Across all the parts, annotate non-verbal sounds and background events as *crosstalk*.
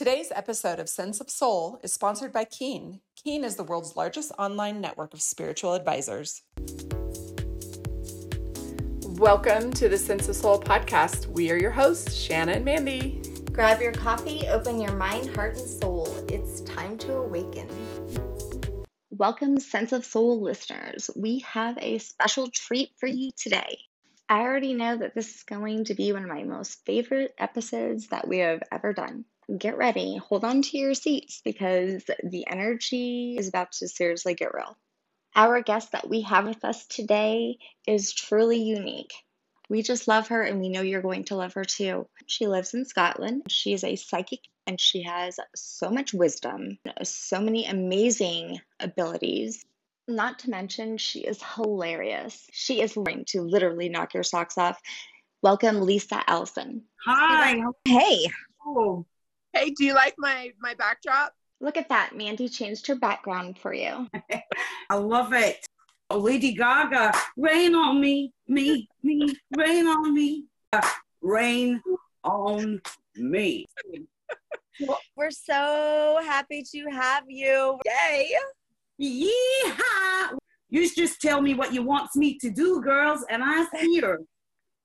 Today's episode of Sense of Soul is sponsored by Keen. Keen is the world's largest online network of spiritual advisors. Welcome to the Sense of Soul podcast. We are your hosts, Shannon and Mandy. Grab your coffee, open your mind, heart, and soul. It's time to awaken. Welcome, Sense of Soul listeners. We have a special treat for you today. I already know that this is going to be one of my most favorite episodes that we have ever done get ready, hold on to your seats because the energy is about to seriously get real. Our guest that we have with us today is truly unique. We just love her and we know you're going to love her too. She lives in Scotland. She is a psychic and she has so much wisdom, so many amazing abilities. Not to mention, she is hilarious. She is going to literally knock your socks off. Welcome, Lisa Allison. Hi. Hey. Oh, Hey, do you like my my backdrop? Look at that. Mandy changed her background for you. I love it. Oh, Lady Gaga, rain on me, me, me, rain on me, uh, rain on me. We're so happy to have you. Yay! Yeehaw! You just tell me what you want me to do, girls, and I'm here.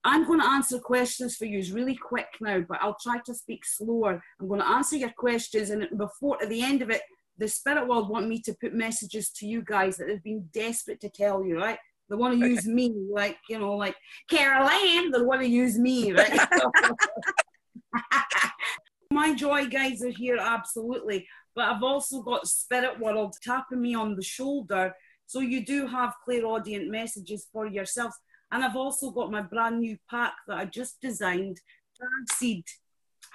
I'm going to answer questions for you really quick now, but I'll try to speak slower. I'm going to answer your questions, and before at the end of it, the spirit world want me to put messages to you guys that they've been desperate to tell you, right? They want to okay. use me, like you know, like Carol Anne. They want to use me, right? *laughs* *laughs* My joy guys are here, absolutely. But I've also got spirit world tapping me on the shoulder, so you do have clairaudience messages for yourselves. And I've also got my brand new pack that I just designed, Seed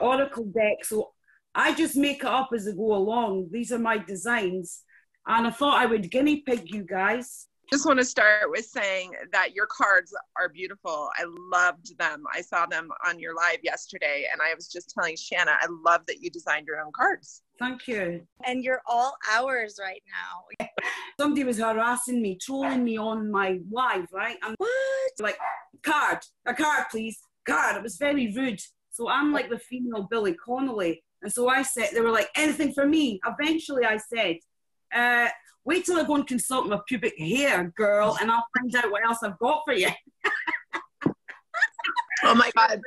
Oracle deck. So I just make it up as I go along. These are my designs. And I thought I would guinea pig you guys just want to start with saying that your cards are beautiful. I loved them. I saw them on your live yesterday, and I was just telling Shanna, I love that you designed your own cards. Thank you. And you're all ours right now. *laughs* Somebody was harassing me, trolling me on my live, right? I'm what? Like, card, a card, please. Card. It was very rude. So I'm like the female Billy Connolly. And so I said, they were like, anything for me. Eventually I said, uh, wait till I go and consult my pubic hair, girl, and I'll find out what else I've got for you. *laughs* oh my God.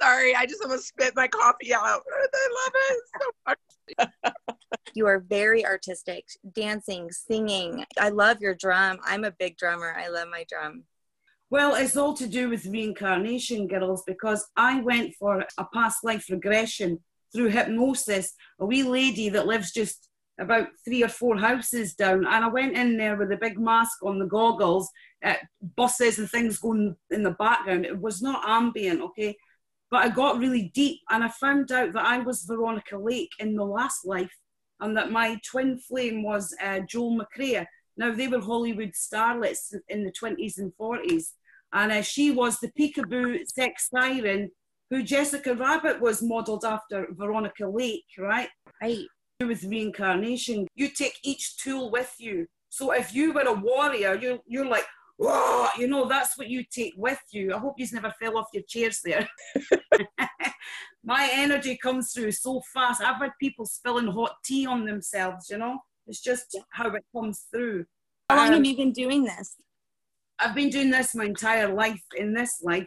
Sorry, I just almost spit my coffee out. *laughs* I love it so much. *laughs* you are very artistic, dancing, singing. I love your drum. I'm a big drummer. I love my drum. Well, it's all to do with reincarnation, girls, because I went for a past life regression through hypnosis. A wee lady that lives just about three or four houses down, and I went in there with a big mask on, the goggles, uh, buses and things going in the background. It was not ambient, okay, but I got really deep, and I found out that I was Veronica Lake in the last life, and that my twin flame was uh, Joel McCrea. Now they were Hollywood starlets in the 20s and 40s, and uh, she was the peekaboo sex siren who Jessica Rabbit was modelled after Veronica Lake, right? Right with reincarnation. You take each tool with you. So if you were a warrior, you're, you're like, whoa, you know, that's what you take with you. I hope you never fell off your chairs there. *laughs* My energy comes through so fast. I've had people spilling hot tea on themselves, you know? It's just how it comes through. How long um, have you been doing this? I've been doing this my entire life in this life.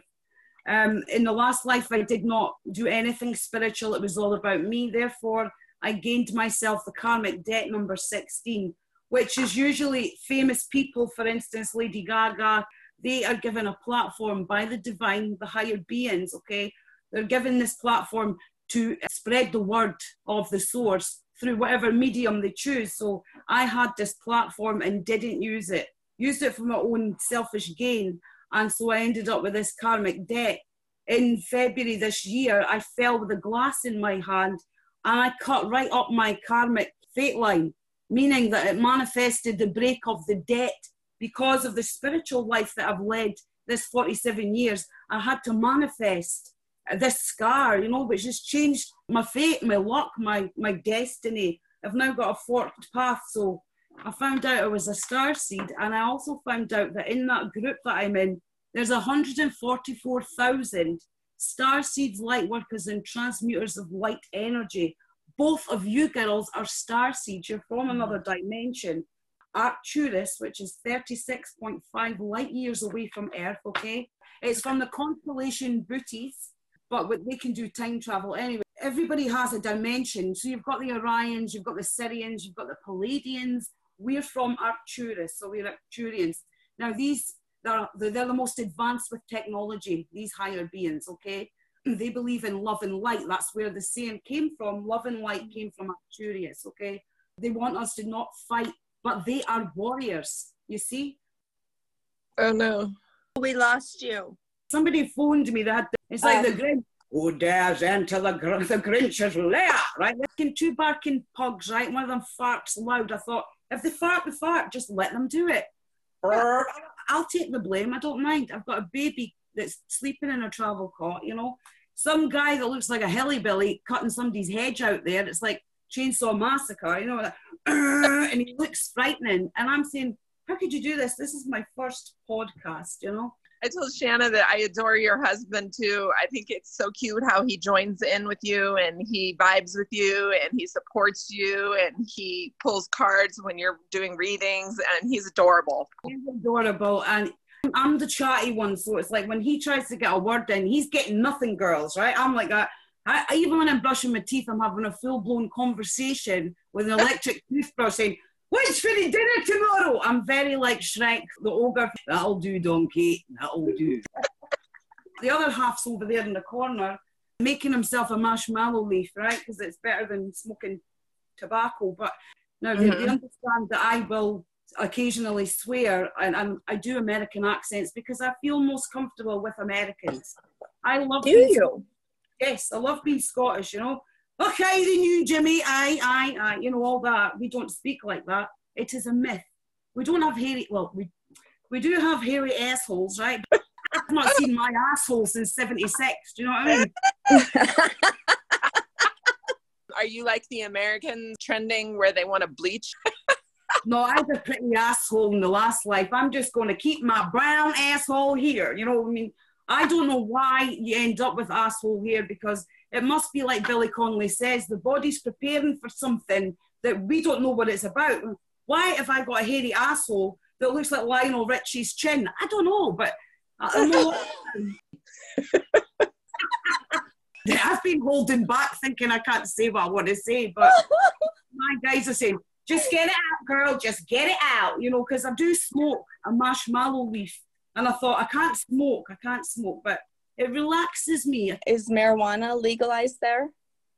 Um, in the last life, I did not do anything spiritual. It was all about me. Therefore, I gained myself the karmic debt number 16, which is usually famous people, for instance, Lady Gaga. They are given a platform by the divine, the higher beings, okay? They're given this platform to spread the word of the source through whatever medium they choose. So I had this platform and didn't use it, used it for my own selfish gain. And so I ended up with this karmic debt. In February this year, I fell with a glass in my hand and I cut right up my karmic fate line, meaning that it manifested the break of the debt because of the spiritual life that I've led this 47 years. I had to manifest this scar, you know, which has changed my fate, my luck, my, my destiny. I've now got a forked path. So I found out I was a star seed, and I also found out that in that group that I'm in, there's 144,000 star seeds, light workers, and transmuters of light energy Both of you girls are star seeds. You're from another dimension. Arcturus, which is 36.5 light years away from Earth, okay? It's from the constellation Bootes, but they can do time travel anyway. Everybody has a dimension. So you've got the Orions, you've got the Sirians, you've got the Pleiadians. We're from Arcturus, so we're Arcturians. Now, these, they're, they're the most advanced with technology, these higher beings, okay? *clears throat* They believe in love and light. That's where the saying came from. Love and light came from Arcturus, okay? They want us to not fight but they are warriors, you see? Oh no. We lost you. Somebody phoned me that it's like um, the Grinch. Who dares enter the, the Grinch's lair, right? Looking two barking pugs, right? One of them farts loud. I thought, if they fart, they fart, just let them do it. I'll take the blame. I don't mind. I've got a baby that's sleeping in a travel cot, you know. Some guy that looks like a hillybilly cutting somebody's hedge out there. It's like chainsaw massacre, you know, like, *clears throat* and he looks frightening. And I'm saying, how could you do this? This is my first podcast, you know? I told Shanna that I adore your husband too. I think it's so cute how he joins in with you and he vibes with you and he supports you and he pulls cards when you're doing readings and he's adorable. He's adorable and I'm the chatty one, so it's like when he tries to get a word in, he's getting nothing, girls, right? I'm like that. I, even when I'm brushing my teeth, I'm having a full blown conversation with an electric *laughs* toothbrush saying, What's for the dinner tomorrow? I'm very like Shrek, the ogre. That'll do, donkey. That'll do. *laughs* the other half's over there in the corner making himself a marshmallow leaf, right? Because it's better than smoking tobacco. But now mm-hmm. they, they, mm-hmm. understand that I will occasionally swear and, and, I do American accents because I feel most comfortable with Americans. I love. Do you? Yes, I love being Scottish, you know. Okay, then you, Jimmy, I, I, I, you know, all that. We don't speak like that. It is a myth. We don't have hairy, well, we, we do have hairy assholes, right? *laughs* I've not seen my asshole since 76. Do you know what I mean? *laughs* Are you like the American trending where they want to bleach? *laughs* no, I was a pretty asshole in the last life. I'm just going to keep my brown asshole here. You know what I mean? I don't know why you end up with asshole hair because it must be like Billy Connolly says, the body's preparing for something that we don't know what it's about. Why have I got a hairy asshole that looks like Lionel Richie's chin? I don't know, but uh, I know. *laughs* I've been holding back thinking I can't say what I want to say, but *laughs* my guys are saying, just get it out, girl, just get it out, you know, because I do smoke a marshmallow leaf and I thought, I can't smoke, I can't smoke, but it relaxes me. Is marijuana legalized there?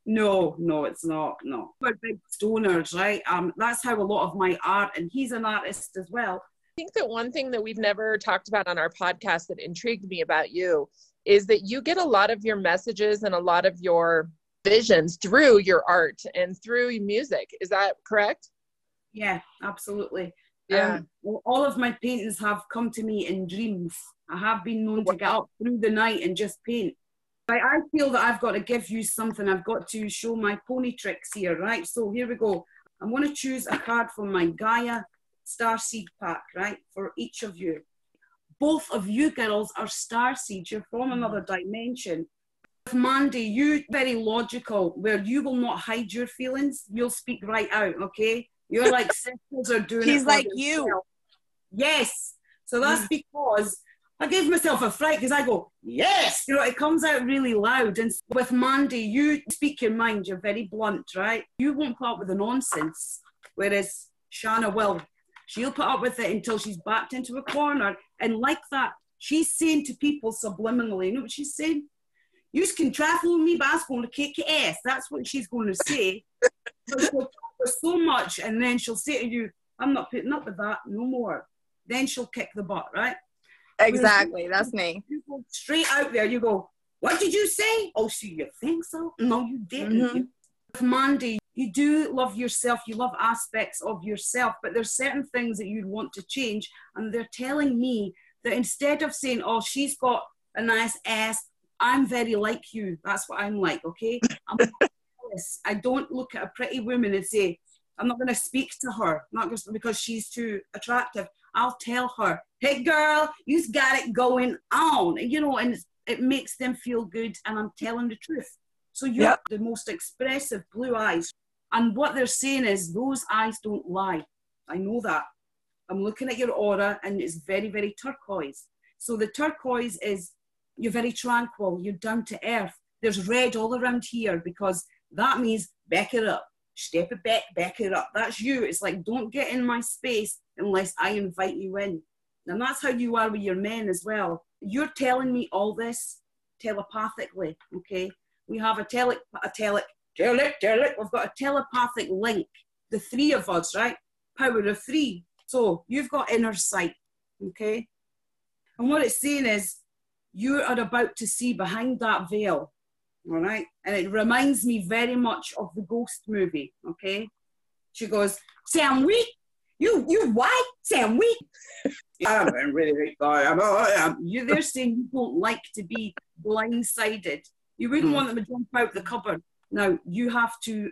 No, no, it's not. No, we're big stoners, right? Um, that's how a lot of my art, and he's an artist as well. I think that one thing that we've never talked about on our podcast that intrigued me about you is that you get a lot of your messages and a lot of your visions through your art and through music. Is that correct? Yeah, absolutely. Yeah. Um, all of my paintings have come to me in dreams. I have been known to get up through the night and just paint. I, I feel that I've got to give you something. I've got to show my pony tricks here, right? So here we go. I'm going to choose a card from my Gaia Star Seed pack, right, for each of you. Both of you girls are star seeds. You're from another dimension. Mandy, you very logical, where you will not hide your feelings. You'll speak right out, okay? You're like sisters are doing He's like you. Yes. So that's mm. because I gave myself a fright because I go, yes, you know, it comes out really loud. And with Mandy, you speak your mind, you're very blunt, right? You won't put up with the nonsense. Whereas Shanna will. She'll put up with it until she's backed into a corner. And like that, she's saying to people subliminally, you know what she's saying? You can trifle with me, but I'm going to kick your ass. That's what she's going to say. *laughs* so so much, and then she'll say to you, I'm not putting up with that no more. Then she'll kick the butt, right? Exactly, that's me. Straight out there, you go, What did you say? Oh, so you think so? No, you didn't. Mm-hmm. Mandy, you do love yourself, you love aspects of yourself, but there's certain things that you'd want to change. And they're telling me that instead of saying, Oh, she's got a nice ass, I'm very like you. That's what I'm like, okay? I'm this. I don't look at a pretty woman and say, I'm not going to speak to her, not just because she's too attractive. I'll tell her, hey girl, you've got it going on, you know, and it makes them feel good, and I'm telling the truth. So you have the most expressive blue eyes. And what they're saying is those eyes don't lie. I know that. I'm looking at your aura and it's very, very turquoise. So the turquoise is you're very tranquil, you're down to earth. There's red all around here because that means back it up, step it back, back it up. That's you. It's like, don't get in my space unless I invite you in. And that's how you are with your men as well. You're telling me all this telepathically, okay? We have a tele, a tele, tele, tele, we've got a telepathic link. The three of us, right? Power of three. So you've got inner sight, okay? And what it's saying is, you are about to see behind that veil, all right? And it reminds me very much of the ghost movie, okay? She goes, Sam Wheat, you you white Sam Wheat. *laughs* I'm really sorry. I'm, I'm. You're there saying you don't like to be blindsided. You wouldn't mm. want them to jump out the cupboard. Now you have to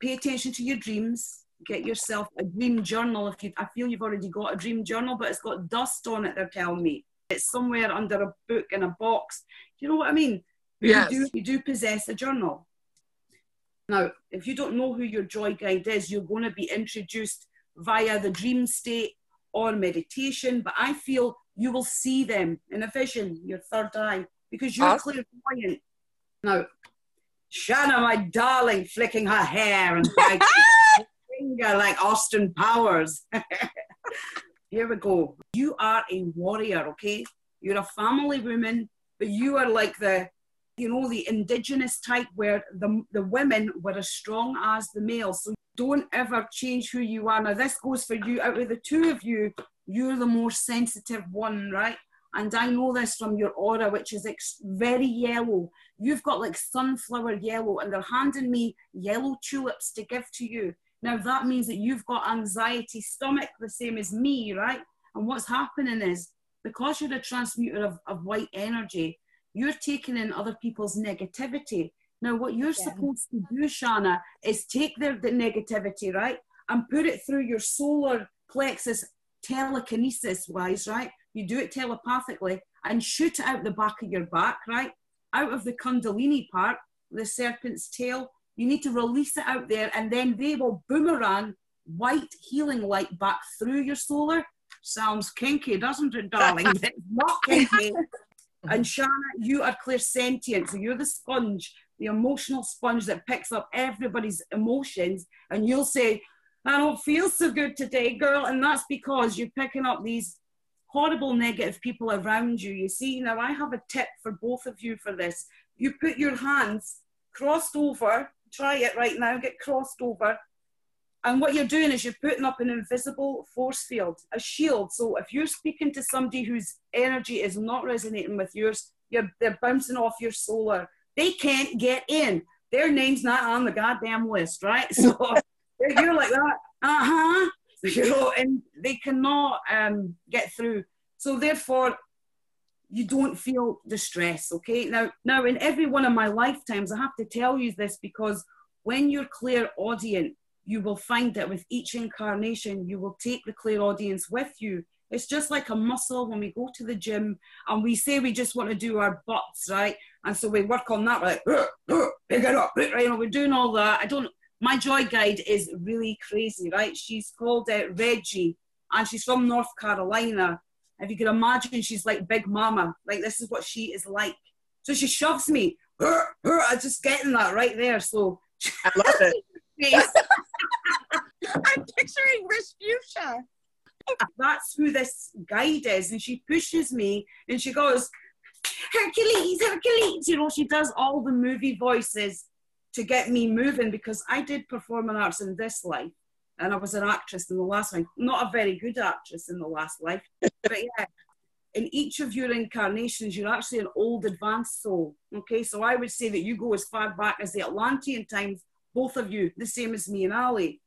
pay attention to your dreams. Get yourself a dream journal. If you, I feel you've already got a dream journal, but it's got dust on it. They're telling me it's somewhere under a book in a box. Do you know what I mean? Yes. You do, you do possess a journal. Now, if you don't know who your joy guide is, you're going to be introduced via the dream state or meditation. But I feel you will see them in a vision, your third eye, because you're awesome. clairvoyant. Now, Shanna, my darling, flicking her hair and *laughs* finger like Austin Powers. *laughs* Here we go. You are a warrior, okay? You're a family woman, but you are like the, you know, the indigenous type where the, the women were as strong as the males. So don't ever change who you are. Now, this goes for you. Out of the two of you, you're the more sensitive one, right? And I know this from your aura, which is ex- very yellow. You've got like sunflower yellow, and they're handing me yellow tulips to give to you. Now, that means that you've got anxiety stomach, the same as me, right? And what's happening is because you're a transmuter of, of white energy, you're taking in other people's negativity. Now, what you're yeah. supposed to do, Shana, is take their the negativity, right, and put it through your solar plexus telekinesis wise, right? You do it telepathically and shoot it out the back of your back, right? Out of the Kundalini part, the serpent's tail, you need to release it out there, and then they will boomerang white healing light back through your solar. Sounds kinky, doesn't it, darling? *laughs* it's not kinky. Mm-hmm. and Shana, you are clairsentient, so you're the sponge, the emotional sponge that picks up everybody's emotions, and you'll say, I don't feel so good today, girl. And that's because you're picking up these horrible negative people around you. You see, now I have a tip for both of you for this. You put your hands crossed over try it right now, get crossed over. And what you're doing is you're putting up an invisible force field, a shield. So if you're speaking to somebody whose energy is not resonating with yours, you're, they're bouncing off your solar. They can't get in. Their name's not on the goddamn list, right? *laughs* So you're like that, uh huh. *laughs* You know, and they cannot um, get through. So therefore, you don't feel the stress okay now now in every one of my lifetimes i have to tell you this because when you're clairaudient you will find that with each incarnation you will take the clairaudience with you it's just like a muscle when we go to the gym and we say we just want to do our butts right and so we work on that like *gasps* pick it up right you know we're doing all that i don't my joy guide is really crazy right she's called uh, reggie and she's from north carolina if you can imagine, she's like Big Mama. Like this is what she is like. So she shoves me. *laughs* I'm just getting that right there. So I love it. *laughs* *laughs* I'm picturing Respucia. Ah, that's who this guide is, and she pushes me, and she goes, Hercules, Hercules. You know, she does all the movie voices to get me moving because I did performing arts in this life and I was an actress in the last life. Not a very good actress in the last life, but yeah. In each of your incarnations, you're actually an old advanced soul. Okay, so I would say that you go as far back as the Atlantean times, both of you, the same as me and Ali.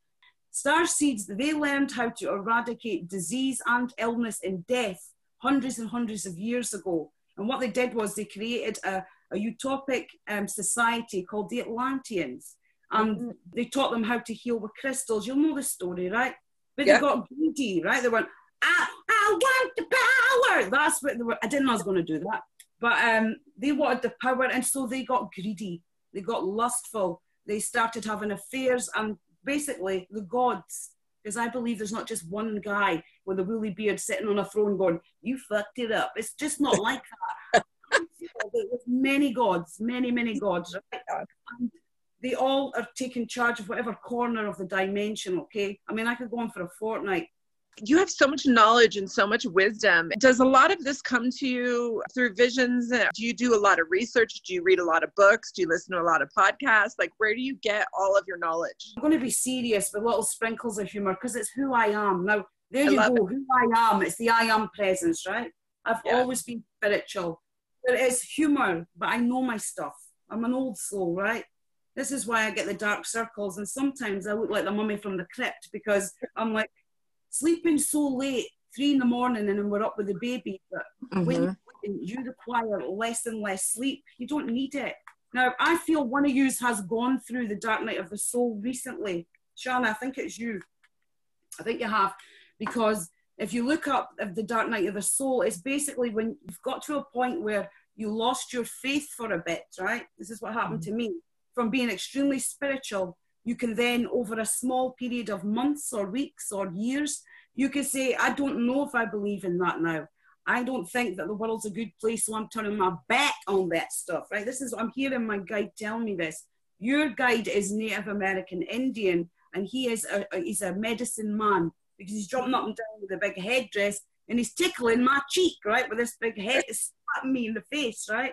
Star seeds, they learned how to eradicate disease and illness and death hundreds and hundreds of years ago. And what they did was they created a, a utopic um, society called the Atlanteans and mm-hmm. they taught them how to heal with crystals. You'll know the story, right? But yeah. they got greedy, right? They went, I, I want the power. That's what they were. I didn't know I was going to do that. But um, they wanted the power, and so they got greedy. they got lustful, they started having affairs, and basically the gods, because I believe there's not just one guy with a woolly beard sitting on a throne going, You fucked it up. It's just not like that. *laughs* There's many gods, many, many gods, right? And they all are taking charge of whatever corner of the dimension, okay? I mean, I could go on for a fortnight you have so much knowledge and so much wisdom. Does a lot of this come to you through visions? Do you do a lot of research? Do you read a lot of books? Do you listen to a lot of podcasts? Like, where do you get all of your knowledge? I'm going to be serious with little sprinkles of humor because it's who I am. Now, there you go, it. who I am. It's the I am presence, right? I've yeah. always been spiritual. There is humor, but I know my stuff. I'm an old soul, right? This is why I get the dark circles, and sometimes I look like the mummy from the crypt because I'm like, sleeping so late, three in the morning, and then we're up with the baby. But mm-hmm. when you require less and less sleep, you don't need it. Now, I feel one of you has gone through the dark night of the soul recently. Shana, I think it's you. I think you have, because if you look up of the dark night of the soul, it's basically when you've got to a point where you lost your faith for a bit, right? This is what happened mm-hmm. to me. From being extremely spiritual you can then, over a small period of months or weeks or years, you can say, I don't know if I believe in that now. I don't think that the world's a good place, so I'm turning my back on that stuff, right? This is, I'm hearing my guide tell me this. Your guide is Native American Indian, and he is a, he's a medicine man because he's jumping up and down with a big headdress and he's tickling my cheek, right, with this big head, *laughs* slapping me in the face, right?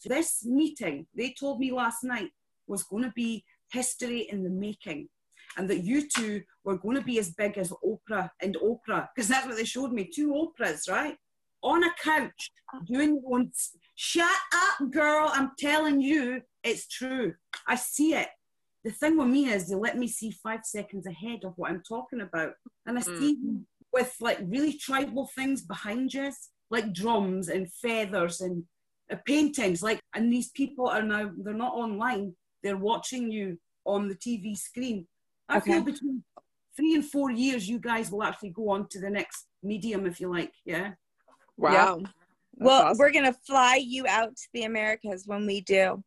So this meeting, they told me last night, was going to be history in the making and that you two were going to be as big as Oprah and Oprah, because that's what they showed me two Oprahs, right? On a couch doing one. Shut up, girl. I'm telling you, it's true. I see it. The thing with me is they let me see five seconds ahead of what I'm talking about. And I mm. see with like really tribal things behind you, like drums and feathers and uh, paintings. Like, and these people are now, they're not online, they're watching you on the TV screen. I okay. feel between three and four years, you guys will actually go on to the next medium, if you like. Yeah. Wow. Well, awesome. we're gonna fly you out to the Americas when we do.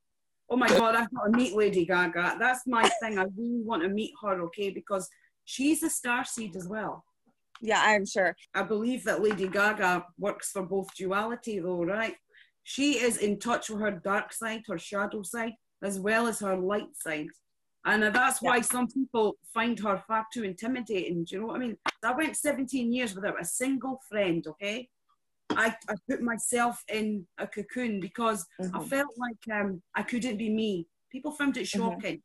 Oh my God, I've got to meet Lady Gaga. That's my thing. I really want to meet her, okay? Because she's a star seed as well. Yeah, I'm sure. I believe that Lady Gaga works for both duality, though, right? She is in touch with her dark side, her shadow side, as well as her light side. And that's why yeah. some people find her far too intimidating. Do you know what I mean? I went 17 years without a single friend, okay? I, I put myself in a cocoon because mm-hmm. I felt like um, I couldn't be me. People found it mm-hmm. shocking.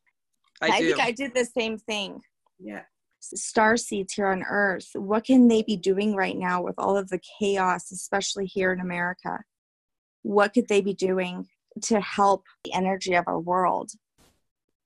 Mm-hmm. I, I think I did the same thing. Yeah. Star seeds here on Earth, what can they be doing right now with all of the chaos, especially here in America? What could they be doing to help the energy of our world.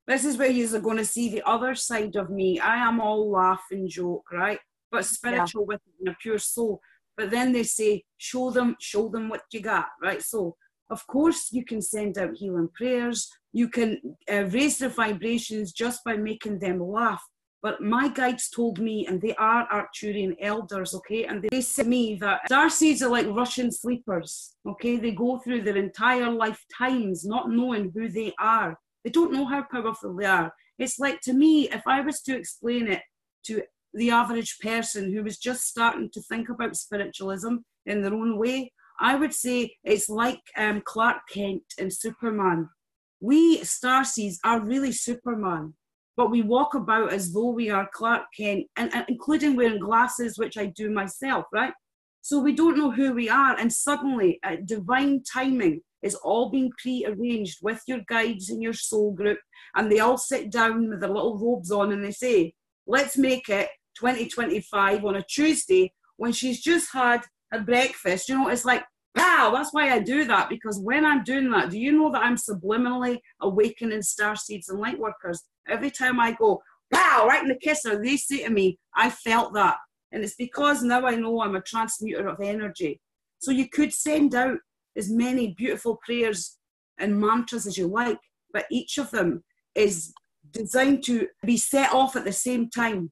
This is where you're going to see the other side of me. I am all laugh and joke, right? But spiritual yeah. with a pure soul. But then they say, show them, show them what you got, right? So, of course, you can send out healing prayers. You can uh, raise their vibrations just by making them laugh. But my guides told me, and they are Arcturian elders, okay, and they said to me that Darcy's are like Russian sleepers, okay? They go through their entire lifetimes not knowing who they are. They don't know how powerful they are. It's like to me, if I was to explain it to the average person who was just starting to think about spiritualism in their own way, I would say it's like um, Clark Kent and Superman. We Starseeds are really Superman but we walk about as though we are Clark Kent, and, and, including wearing glasses, which I do myself, right? So we don't know who we are, and suddenly, at divine timing, is all being pre-arranged with your guides in your soul group, and they all sit down with their little robes on, and they say, "Let's make it 2025 on a Tuesday when she's just had her breakfast." You know, it's like Wow, that's why I do that because when I'm doing that, do you know that I'm subliminally awakening star seeds and light workers? Every time I go, wow, right in the kisser, they say to me, I felt that. And it's because now I know I'm a transmuter of energy. So you could send out as many beautiful prayers and mantras as you like, but each of them is designed to be set off at the same time.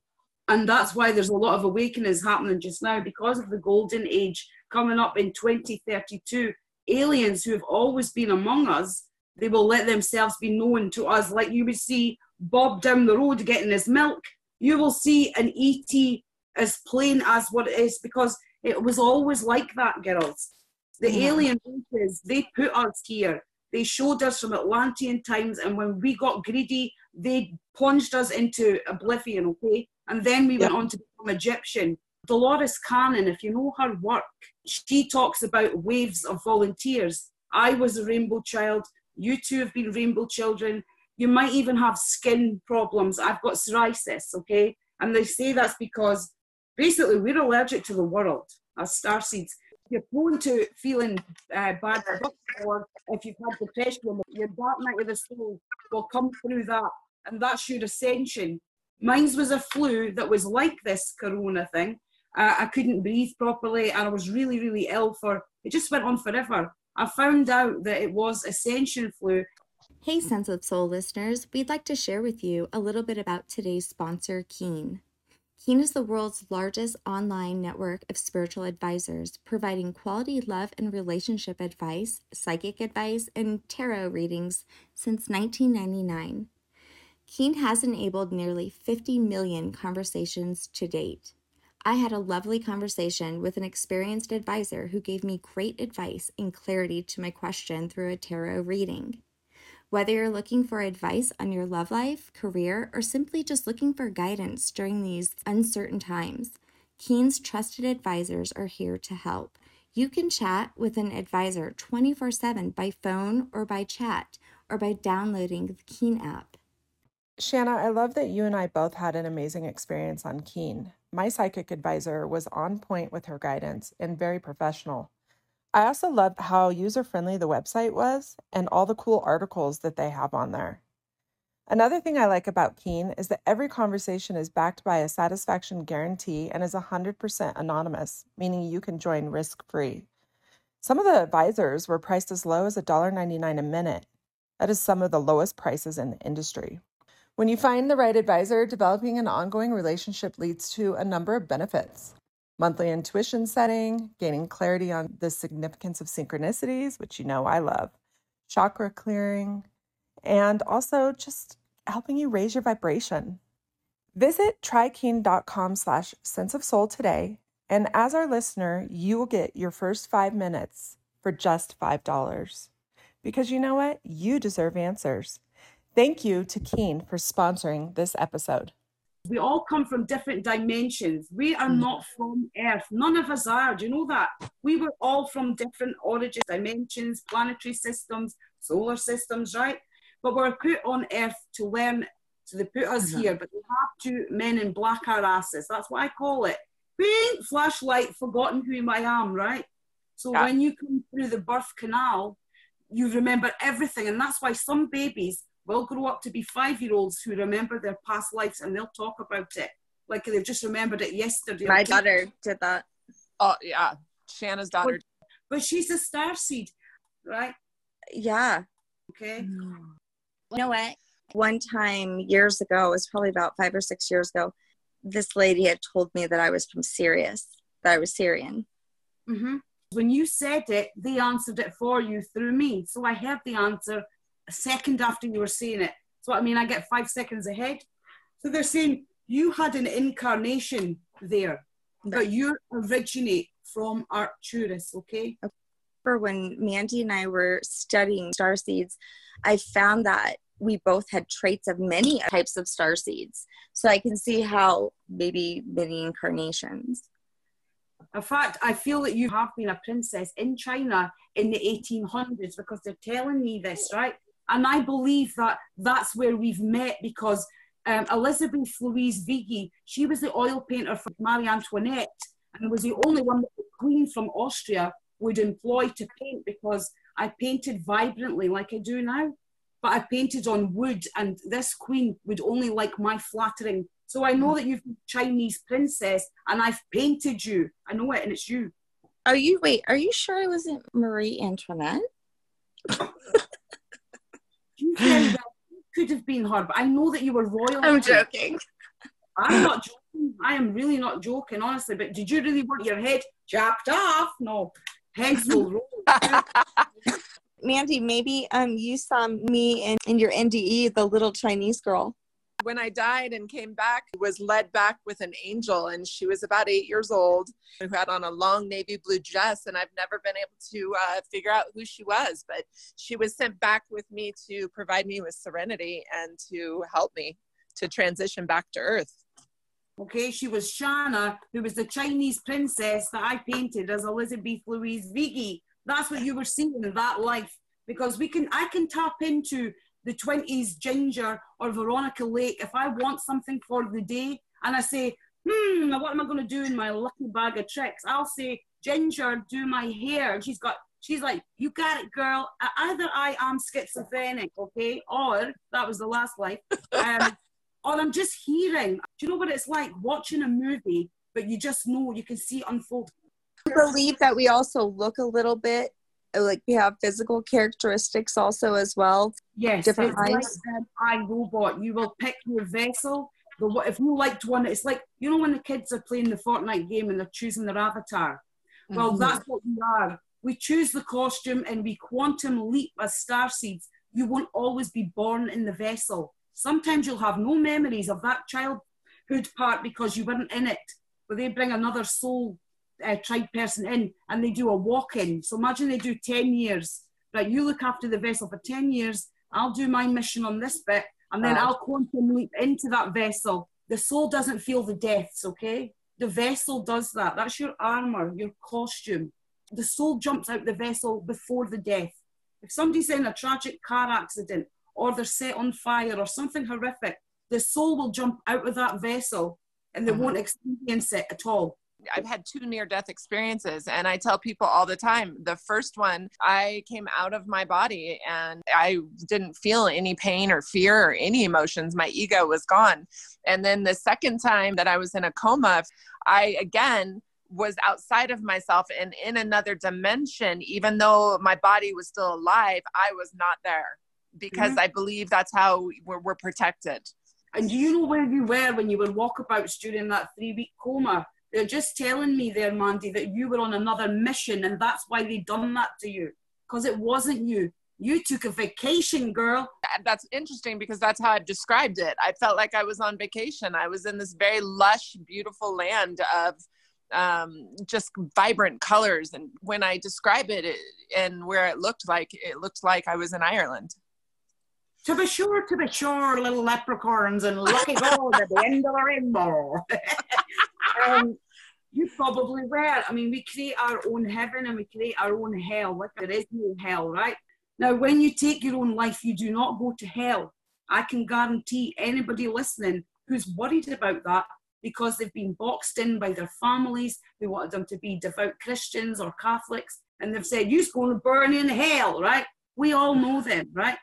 And that's why there's a lot of awakenings happening just now because of the golden age coming up in 2032. Aliens who have always been among us, They will let themselves be known to us, like you would see Bob down the road getting his milk. You will see an ET as plain as what it is because it was always like that, girls. The yeah. alien races, they put us here. They showed us from Atlantean times, and when we got greedy, they plunged us into oblivion, okay? And then we yeah. went on to become Egyptian. Dolores Cannon, if you know her work, she talks about waves of volunteers. I was a rainbow child. You two have been rainbow children. You might even have skin problems. I've got psoriasis, okay? And they say that's because basically we're allergic to the world as star seeds you're prone to feeling uh, bad or if you've had depression, your dark night of the soul will come through that, and that's your ascension. Mine was a flu that was like this corona thing. Uh, I couldn't breathe properly, and I was really, really ill for. It just went on forever. I found out that it was ascension flu. Hey, Sense of Soul listeners, we'd like to share with you a little bit about today's sponsor, Keen. Keen is the world's largest online network of spiritual advisors, providing quality love and relationship advice, psychic advice, and tarot readings since 1999. Keen has enabled nearly 50 million conversations to date. I had a lovely conversation with an experienced advisor who gave me great advice and clarity to my question through a tarot reading. Whether you're looking for advice on your love life, career, or simply just looking for guidance during these uncertain times, Keen's trusted advisors are here to help. You can chat with an advisor 24 7 by phone or by chat or by downloading the Keen app. Shanna, I love that you and I both had an amazing experience on Keen. My psychic advisor was on point with her guidance and very professional. I also loved how user friendly the website was and all the cool articles that they have on there. Another thing I like about Keen is that every conversation is backed by a satisfaction guarantee and is 100% anonymous, meaning you can join risk free. Some of the advisors were priced as low as $1.99 a minute. That is some of the lowest prices in the industry. When you find the right advisor, developing an ongoing relationship leads to a number of benefits monthly intuition setting, gaining clarity on the significance of synchronicities, which you know I love, chakra clearing, and also just helping you raise your vibration. Visit trykeen.com slash sense of soul today, and as our listener, you will get your first five minutes for just $5. Because you know what? You deserve answers. Thank you to Keen for sponsoring this episode we all come from different dimensions. We are mm. not from Earth. None of us are. Do you know that? We were all from different origins, dimensions, planetary systems, solar systems, right? But we're put on Earth to learn. So they put us mm-hmm. here, but they have to men in black our asses. That's what I call it. Pink flashlight, forgotten who I am, right? So yeah. when you come through the birth canal, you remember everything. And that's why some babies will grow up to be five year olds who remember their past lives and they'll talk about it like they've just remembered it yesterday. My daughter did that. Oh, yeah. Shanna's daughter. But, but she's a star seed, right? Yeah. Okay. Mm. You know what? One time years ago, it was probably about five or six years ago, this lady had told me that I was from Sirius, that I was Sirian. Mm-hmm. When you said it, they answered it for you through me. So I heard the answer a second after you were saying it. So I mean, I get five seconds ahead. So they're saying you had an incarnation there, but you originate from Arcturus, okay? For when Mandy and I were studying star seeds, I found that we both had traits of many types of star seeds. So I can see how maybe many incarnations. In fact, I feel that you have been a princess in China in the 1800s because they're telling me this, right? And I believe that that's where we've met because um, Elizabeth Louise Vigée, she was the oil painter for Marie Antoinette and was the only one that the Queen from Austria would employ to paint because I painted vibrantly like I do now. But I painted on wood, and this queen would only like my flattering. So I know that you've been Chinese princess, and I've painted you. I know it, and it's you. Are you wait? Are you sure it wasn't Marie Antoinette? *laughs* very well could have been her, but I know that you were royal. I'm joking. I'm not joking. I am really not joking, honestly. But did you really want your head chopped off? No. Heads will roll. *laughs* Mandy, maybe um you saw me in, in your NDE, the little Chinese girl. When I died and came back, was led back with an angel, and she was about eight years old, who had on a long navy blue dress, and I've never been able to uh, figure out who she was, but she was sent back with me to provide me with serenity and to help me to transition back to Earth. Okay, she was Shana, who was the Chinese princess that I painted as Elizabeth Louise Vigée. That's what you were seeing in that life. Because we can I can tap into the 20s Ginger or Veronica Lake if I want something for the day and I say, hmm, what am I going to do in my lucky bag of tricks? I'll say, Ginger, do my hair. And she's got, she's like, you got it, girl. Either I am schizophrenic, okay, or that was the last life. *laughs* Um, or I'm just hearing. Do you know what it's like watching a movie, but you just know you can see it unfold? I believe that we also look a little bit like we have physical characteristics also as well. Yes, different eyes. Like robot. You will pick your vessel. But if you liked one, it's like you know when the kids are playing the Fortnite game and they're choosing their avatar. Well, mm-hmm. that's what we are. We choose the costume and we quantum leap as star seeds. You won't always be born in the vessel. Sometimes you'll have no memories of that childhood part because you weren't in it. But they bring another soul uh, tribe person in and they do a walk in. So imagine they do 10 years. Right, you look after the vessel for 10 years. I'll do my mission on this bit and then I'll quantum leap into that vessel. The soul doesn't feel the deaths, okay? The vessel does that. That's your armor, your costume. The soul jumps out the vessel before the death. If somebody's in a tragic car accident or they're set on fire or something horrific, the soul will jump out of that vessel and they uh-huh. won't experience it at all. I've had two near death experiences, and I tell people all the time the first one, I came out of my body and I didn't feel any pain or fear or any emotions. My ego was gone. And then the second time that I was in a coma, I again was outside of myself and in another dimension, even though my body was still alive, I was not there because mm-hmm. I believe that's how we're, we're protected. And do you know where you were when you were walkabouts during that three week coma? They're just telling me there, Mandy, that you were on another mission and that's why they done that to you. Because it wasn't you. You took a vacation, girl. That's interesting because that's how I've described it. I felt like I was on vacation. I was in this very lush, beautiful land of um, just vibrant colors. And when I describe it, it and where it looked like, it looked like I was in Ireland. To be sure, to be sure, little leprechauns and lucky gold at the end of the rainbow. *laughs* um, you probably were. I mean, we create our own heaven and we create our own hell. Like there is no hell, right? Now, when you take your own life, you do not go to hell. I can guarantee anybody listening who's worried about that because they've been boxed in by their families, they wanted them to be devout Christians or Catholics, and they've said, You're going to burn in hell, right? We all know them, right?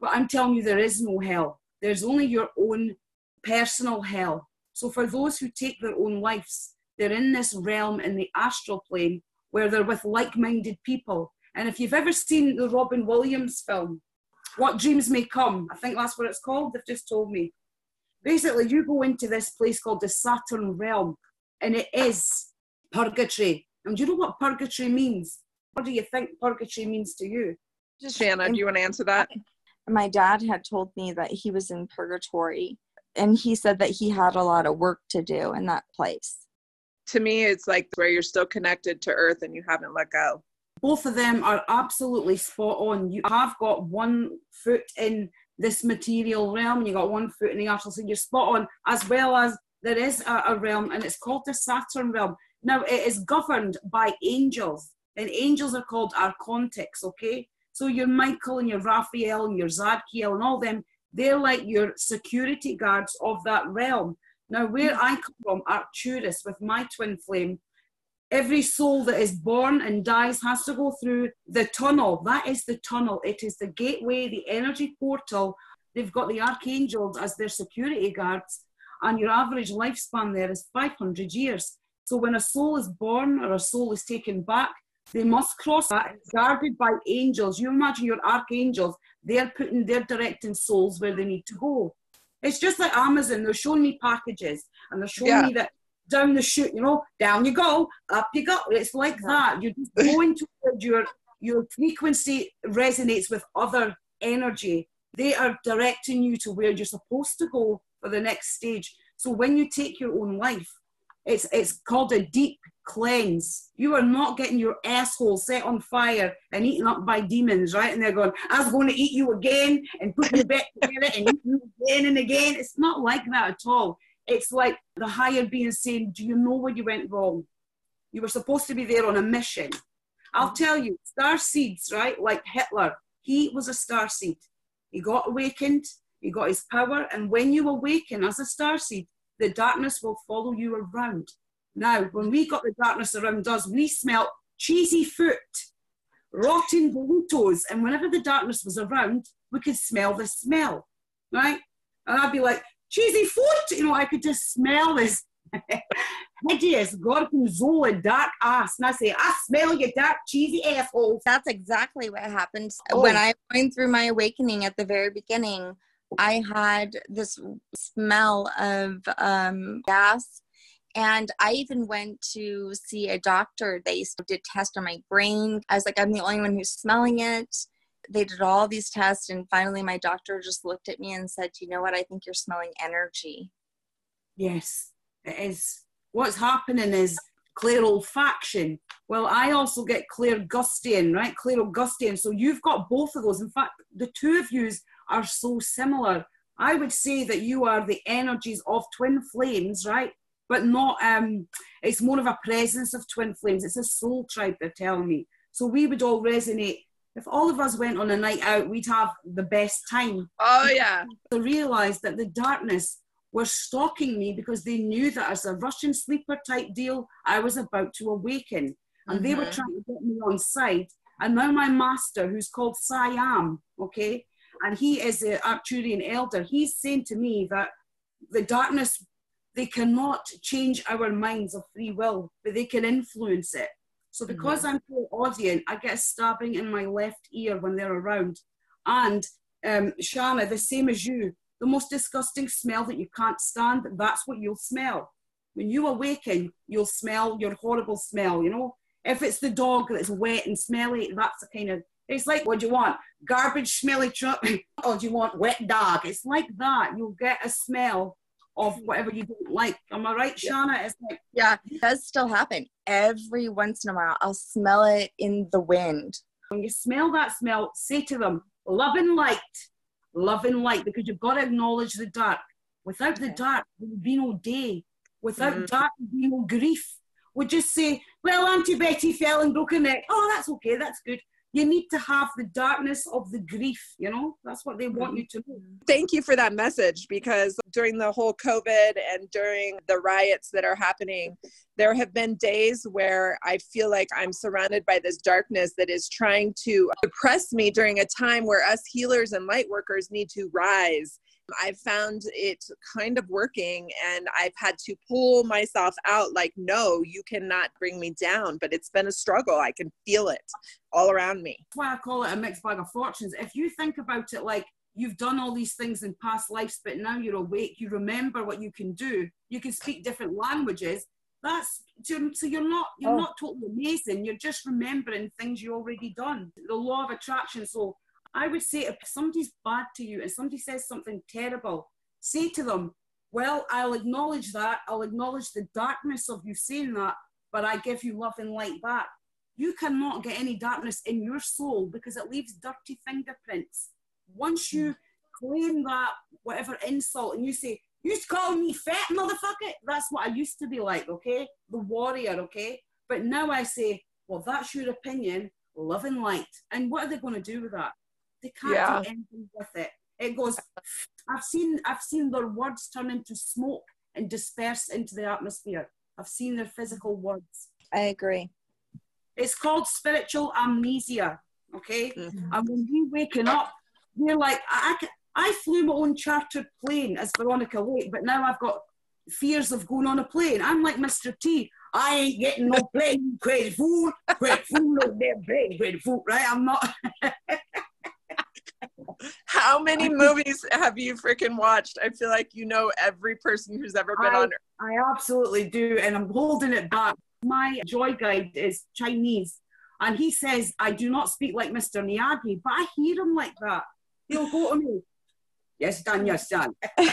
But I'm telling you, there is no hell. There's only your own personal hell. So for those who take their own lives, they're in this realm in the astral plane where they're with like minded people. And if you've ever seen the Robin Williams film, What Dreams May Come, I think that's what it's called, they've just told me. Basically, you go into this place called the Saturn realm, and it is purgatory. And do you know what purgatory means? What do you think purgatory means to you? Shanna, do you want to answer that? My dad had told me that he was in purgatory and he said that he had a lot of work to do in that place. To me, it's like where you're still connected to earth and you haven't let go. Both of them are absolutely spot on. You have got one foot in this material realm and you got one foot in the astral, so you're spot on, as well as there is a, a realm and it's called the Saturn realm. Now, it is governed by angels, and angels are called archontics, okay? So your Michael and your Raphael and your Zadkiel and all them, they're like your security guards of that realm. Now, where mm. I come from, Arcturus, with my twin flame, every soul that is born and dies has to go through the tunnel. That is the tunnel. It is the gateway, the energy portal. They've got the archangels as their security guards, and your average lifespan there is 500 years. So when a soul is born or a soul is taken back, they must cross that, guarded by angels. You imagine your archangels, they're putting, they're directing souls where they need to go. It's just like Amazon, they're showing me packages and they're showing yeah. me that down the chute, you know, down you go, up you go. It's like that. You're just *laughs* going towards your your frequency resonates with other energy. They are directing you to where you're supposed to go for the next stage. So when you take your own life, it's it's called a deep cleanse. You are not getting your asshole set on fire and eaten up by demons, right? And they're going, I was going to eat you again and put you back together and eat you again and again. It's not like that at all. It's like the higher being saying, Do you know where you went wrong? You were supposed to be there on a mission. I'll tell you, star seeds, right? Like Hitler, he was a star seed. He got awakened, he got his power, and when you awaken as a star seed, the darkness will follow you around. Now, when we got the darkness around us, we smelt cheesy foot, rotten burritos, and whenever the darkness was around, we could smell the smell, right? And I'd be like, cheesy foot, you know, I could just smell this *laughs* hideous gorgonzola dark ass. And I say, I smell your dark cheesy asshole. That's exactly what happened. Oh. When I went through my awakening at the very beginning, I had this smell of um, gas. And I even went to see a doctor. They did tests on my brain. I was like, I'm the only one who's smelling it. They did all these tests. And finally, my doctor just looked at me and said, You know what? I think you're smelling energy. Yes, it is. What's happening is clairolfaction. Well, I also get clairgustian, right? Clairaugustian. So you've got both of those. In fact, the two of you are so similar. I would say that you are the energies of twin flames, right? But not, um, it's more of a presence of twin flames. It's a soul tribe, they're telling me. So we would all resonate. If all of us went on a night out, we'd have the best time. Oh, yeah. To realize that the darkness were stalking me because they knew that as a Russian sleeper type deal, I was about to awaken. And mm-hmm. they were mm-hmm. trying to get me on side. And now my master, who's called Siam, okay, and he is an Arcturian elder, he's saying to me that the darkness, they cannot change our minds of free will, but they can influence it. So because mm-hmm. I'm clairaudient, I get stabbing in my left ear when they're around. And um, Shana, the same as you, the most disgusting smell that you can't stand, that's what you'll smell. When you awaken, you'll smell your horrible smell, you know? If it's the dog that's wet and smelly, that's the kind of it's like, what do you want? Garbage, smelly truck, *laughs* or do you want wet dog? It's like that. You'll get a smell of whatever you don't like. Am I right, Shana? It's like yeah, it does still happen. Every once in a while, I'll smell it in the wind. When you smell that smell, say to them, "Love and light, love and light," because you've got to acknowledge the dark. Without the dark, there would be no day. Without mm. dark, there would be no grief. We just say, "Well, Auntie Betty fell and broke her neck. Oh, that's okay. That's good." You need to have the darkness of the grief you know? That's what they want you to thank you for that message because during the whole covid and during the riots that are happening there have been days where i feel like i'm surrounded by this darkness that is trying to oppress me during a time where us healers and light workers need to rise I've found it kind of working and I've had to pull myself out like, no, you cannot bring me down. But it's been a struggle. I can feel it all around me. That's why I call it a mixed bag of fortunes. If you think about it like you've done all these things in past lives, but now you're awake, you remember what you can do, you can speak different languages. That's so you're not you're oh. not totally amazing. You're just remembering things you already done. The law of attraction. So I would say if somebody's bad to you and somebody says something terrible, say to them, Well, I'll acknowledge that. I'll acknowledge the darkness of you saying that, but I give you love and light back. You cannot get any darkness in your soul because it leaves dirty fingerprints. Once you claim that, whatever insult, and you say, You call me fat, motherfucker. That's what I used to be like, okay? The warrior, okay? But now I say, Well, that's your opinion, love and light. And what are they going to do with that? They can't yeah. do anything with it. It goes. I've seen I've seen their words turn into smoke and disperse into the atmosphere. I've seen their physical words. I agree. It's called spiritual amnesia. Okay, mm-hmm. and when we waking up, we're like, I, I, I flew my own chartered plane as Veronica Lake, but now I've got fears of going on a plane. I'm like Mr. T. I ain't getting no plane, crazy fool, crazy fool, no damn plane, crazy fool, right? I'm not. *laughs* How many movies have you freaking watched? I feel like you know every person who's ever been I, on Earth. I absolutely do, and I'm holding it back. My joy guide is Chinese. And he says, I do not speak like Mr. Miyagi, but I hear him like that. He'll go to me, Yes, done, yes, done. *laughs*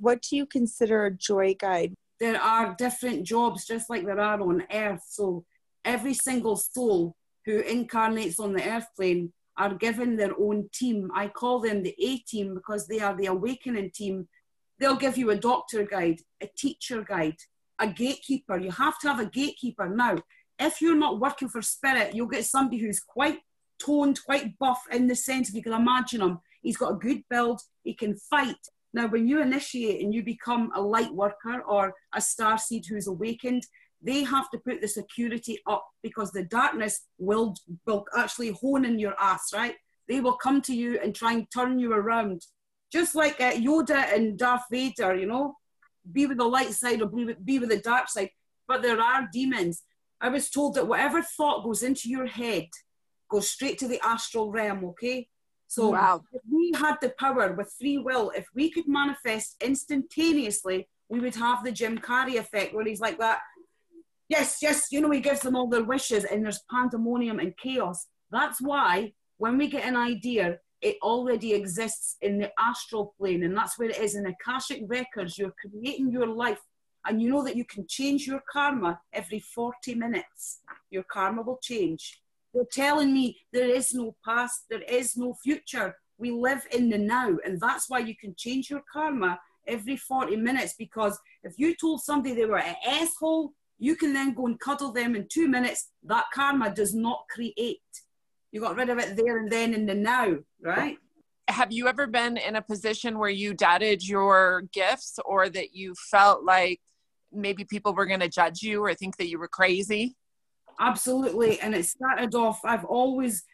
what do you consider a joy guide? There are different jobs, just like there are on earth. So every single soul who incarnates on the earth plane are given their own team. I call them the A team because they are the awakening team. They'll give you a doctor guide, a teacher guide, a gatekeeper. You have to have a gatekeeper. Now, if you're not working for spirit, you'll get somebody who's quite toned, quite buff in the sense, if you can imagine him, he's got a good build, he can fight. Now, when you initiate and you become a light worker or a star seed who's awakened, they have to put the security up because the darkness will, will actually hone in your ass, right? They will come to you and try and turn you around. Just like uh, Yoda and Darth Vader, you know, be with the light side or be with, be with the dark side. But there are demons. I was told that whatever thought goes into your head goes straight to the astral realm, okay? So wow. if we had the power with free will, if we could manifest instantaneously, we would have the Jim Carrey effect where he's like that. Yes, yes, you know, he gives them all their wishes and there's pandemonium and chaos. That's why when we get an idea, it already exists in the astral plane, and that's where it is in the Akashic records. You're creating your life, and you know that you can change your karma every 40 minutes. Your karma will change. They're telling me there is no past, there is no future. We live in the now, and that's why you can change your karma every 40 minutes. Because if you told somebody they were an asshole, you can then go and cuddle them in two minutes. That karma does not create. You got rid of it there and then in the now, right? Have you ever been in a position where you doubted your gifts or that you felt like maybe people were going to judge you or think that you were crazy? absolutely. And it started off, I've always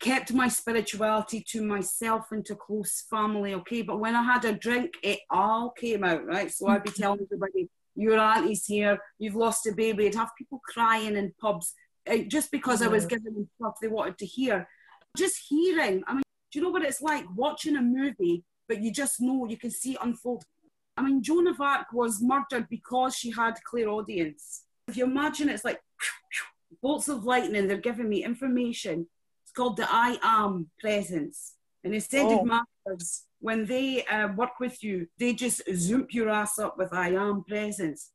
kept my spirituality to myself and to close family, okay? But when I had a drink, it all came out, right? So I'd be mm-hmm. telling everybody, your auntie's here, you've lost a baby. I'd have people crying in pubs uh, just because I was giving them stuff they wanted to hear. Just hearing, I mean, do you know what it's like watching a movie, but you just know, you can see it unfold. I mean, Joan of Arc was murdered because she had clairaudience. If you imagine it's like *clears throat* bolts of lightning, they're giving me information. It's called the I am presence. And ascended oh. masters, when they uh, work with you, they just zoom your ass up with I am presence.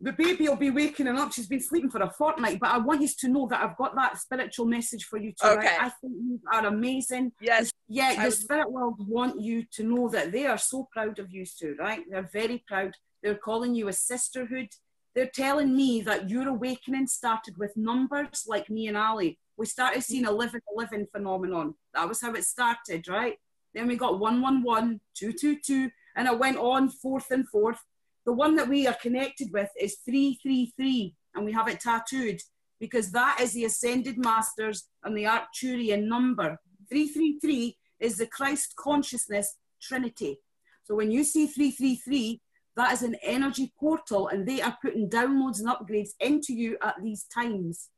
The baby will be waking up. She's been sleeping for a fortnight, but I want you to know that I've got that spiritual message for you tonight. Okay. I think you are amazing. Yes. Yeah, the spirit world want you to know that they are so proud of you too, right? They're very proud. They're calling you a sisterhood. They're telling me that your awakening started with numbers like me and Ali. We started seeing a living, a living phenomenon. That was how it started, right? Then we got 111, 222, and it went on forth and forth. The one that we are connected with is 333, and we have it tattooed because that is the ascended masters and the Arcturian number. 333 is the Christ consciousness trinity. So when you see 333, that is an energy portal, and they are putting downloads and upgrades into you at these times.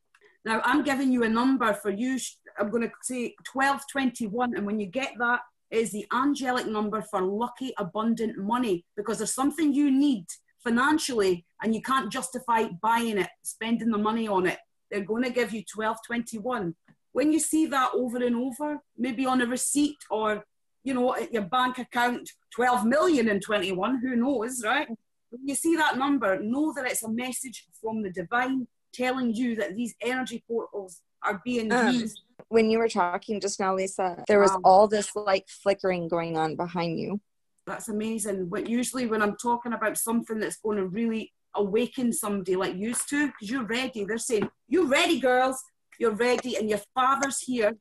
Now, I'm giving you a number for you. I'm going to say 1221, and when you get that, is the angelic number for lucky, abundant money because there's something you need financially and you can't justify buying it, spending the money on it. They're going to give you 1221. When you see that over and over, maybe on a receipt or you know, at your bank account 12 million in 21, who knows, right? When you see that number, know that it's a message from the divine telling you that these energy portals are being um, used. When you were talking just now, Lisa, there was wow. all this like flickering going on behind you. That's amazing. But usually, when I'm talking about something that's going to really awaken somebody like used to, because you're ready, they're saying, You're ready, girls, you're ready, and your father's here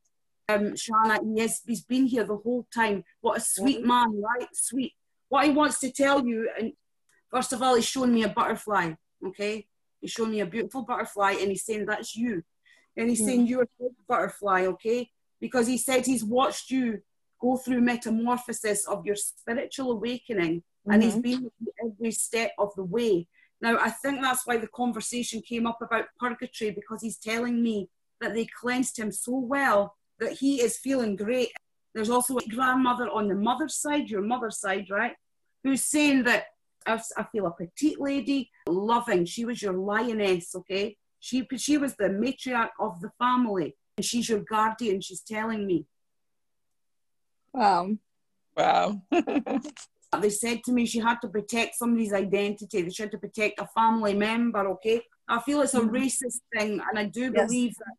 um, Shana, yes, he's been here the whole time. What a sweet man, right? Sweet. What he wants to tell you, and first of all, he's showing me a butterfly, okay? He's showing me a beautiful butterfly, and he's saying, That's you. And he's mm. saying, You're a butterfly, okay? Because he said he's watched you go through metamorphosis of your spiritual awakening, mm-hmm. and he's mm-hmm. been every step of the way. Now, I think that's why the conversation came up about purgatory, because he's telling me that they cleansed him so well that he is feeling great. There's also a grandmother on the mother's side, your mother's side, right? Who's saying that I feel a petite lady, loving. She was your lioness, okay? She, she was the matriarch of the family, and she's your guardian. She's telling me. Wow. Wow. *laughs* they said to me she had to protect somebody's identity. They had to protect a family member, okay? I feel it's a Mhm. racist thing, and I do Yes. believe that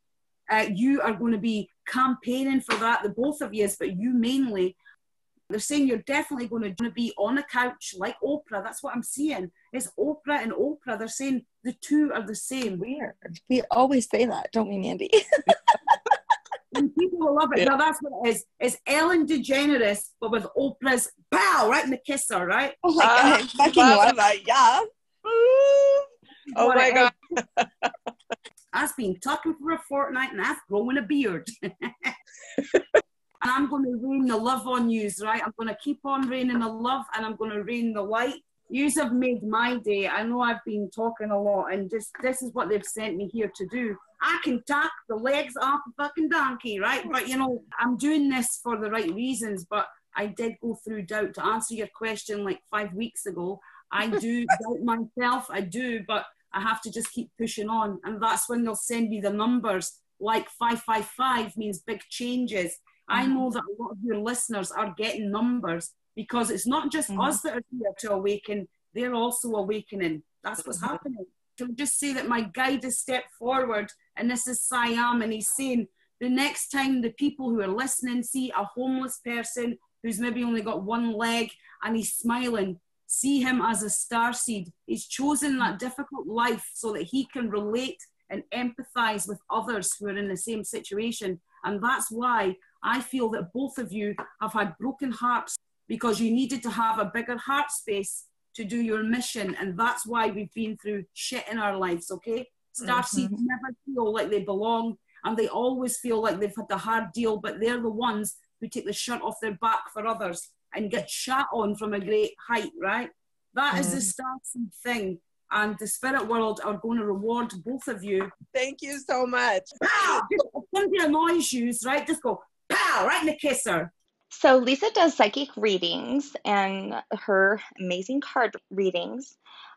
uh, you are going to be campaigning for that, the both of you, but you mainly. They're saying you're definitely going to be on a couch like Oprah. That's what I'm seeing. It's Oprah and Oprah. They're saying the two are the same. Weird. We always say that, don't we, Mandy? *laughs* And people will love it. Yeah. Now that's what it is. It's Ellen DeGeneres, but with Oprah's pow right in the kisser, right? Oh my Ah, god, I fucking love love that. Yeah. oh What my it god. *laughs* is. I've been talking for a fortnight and I've grown a beard. *laughs* and I'm going to rain the love on yous, right? I'm going to keep on raining the love and I'm going to rain the light. Yous have made my day. I know I've been talking a lot and just this is what they've sent me here to do. I can talk the legs off a fucking donkey, right? But you know, I'm doing this for the right reasons, but I did go through doubt to answer your question like five weeks ago. I *laughs* do doubt myself, I do, but I have to just keep pushing on. And that's when they'll send me the numbers like 555 means big changes. I know that a lot of your listeners are getting numbers because it's not just Mhm. us that are here to awaken, they're also awakening. That's what's Mhm. happening. To just say that my guide has stepped forward and this is Siam and he's saying the next time the people who are listening see a homeless person who's maybe only got one leg and he's smiling, see him as a star seed. He's chosen that difficult life so that he can relate and empathize with others who are in the same situation. And that's why I feel that both of you have had broken hearts because you needed to have a bigger heart space to do your mission. And that's why we've been through shit in our lives, okay? Starseeds mm-hmm. never feel like they belong and they always feel like they've had the hard deal, but they're the ones who take the shirt off their back for others and get shot on from a great height, right? That is the mm-hmm. starseed thing. And the spirit world are going to reward both of you. Thank you so much. Pow! Just when you noise use, right? Just go pow right in the kisser. So Lisa does psychic readings and her amazing card readings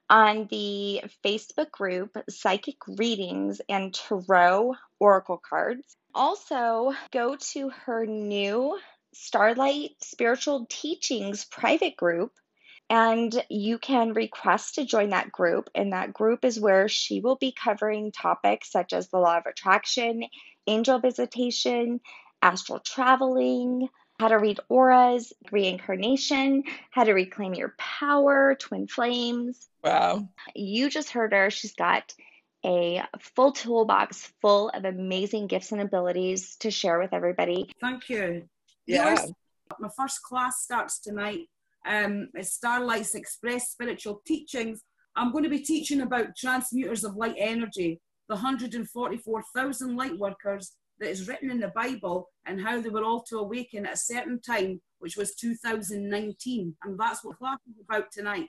on the Facebook group Psychic Readings and Tarot Oracle Cards. Also, go to her new Starlight Spiritual Teachings private group and you can request to join that group. And that group is where she will be covering topics such as the law of attraction, angel visitation, astral traveling, how to read auras, reincarnation, how to reclaim your power, twin flames. Wow. You just heard her. She's got a full toolbox full of amazing gifts and abilities to share with everybody. Thank you. Yeah. Yours- My first class starts tonight. Um, it's Starlight's Express Spiritual Teachings. I'm going to be teaching about transmuters of light energy, the 144,000 light workers that is written in the Bible, and how they were all to awaken at a certain time, which was 2019. And that's what class is about tonight.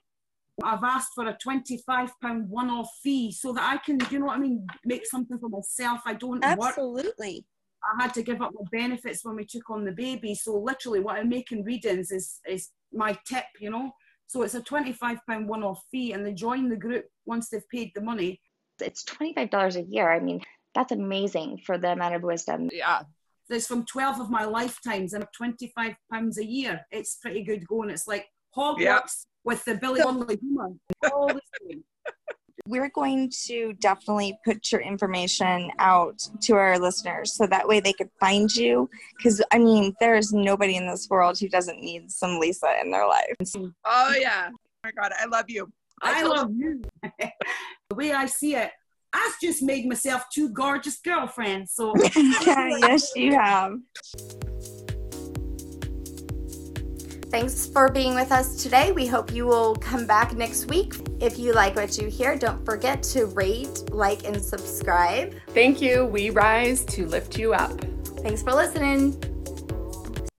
I've asked for a £25 one off fee so that I can, you know what I mean, make something for myself. I don't work. Absolutely. I had to give up my benefits when we took on the baby. So literally, what I make in readings is is my tip, you know. So it's a twenty five pound one off fee, and they join the group once they've paid the money. It's $25 a year. I mean, that's amazing for the amount of wisdom. Yeah. There's from twelve of my lifetimes, and twenty five pounds a year. It's pretty good going. It's like Hogwarts Yeah. with the Billy Connolly humour. All the same. We're going to definitely put your information out to our listeners so that way they could find you. Because, I mean, there's nobody in this world who doesn't need some Lisa in their life. Oh yeah. Oh my god, I love you. I told- love you. *laughs* the way I see it, I've just made myself two gorgeous girlfriends. So *laughs* yes, you have. Thanks for being with us today. We hope you will come back next week. If you like what you hear, don't forget to rate, like, and subscribe. Thank you. We rise to lift you up. Thanks for listening.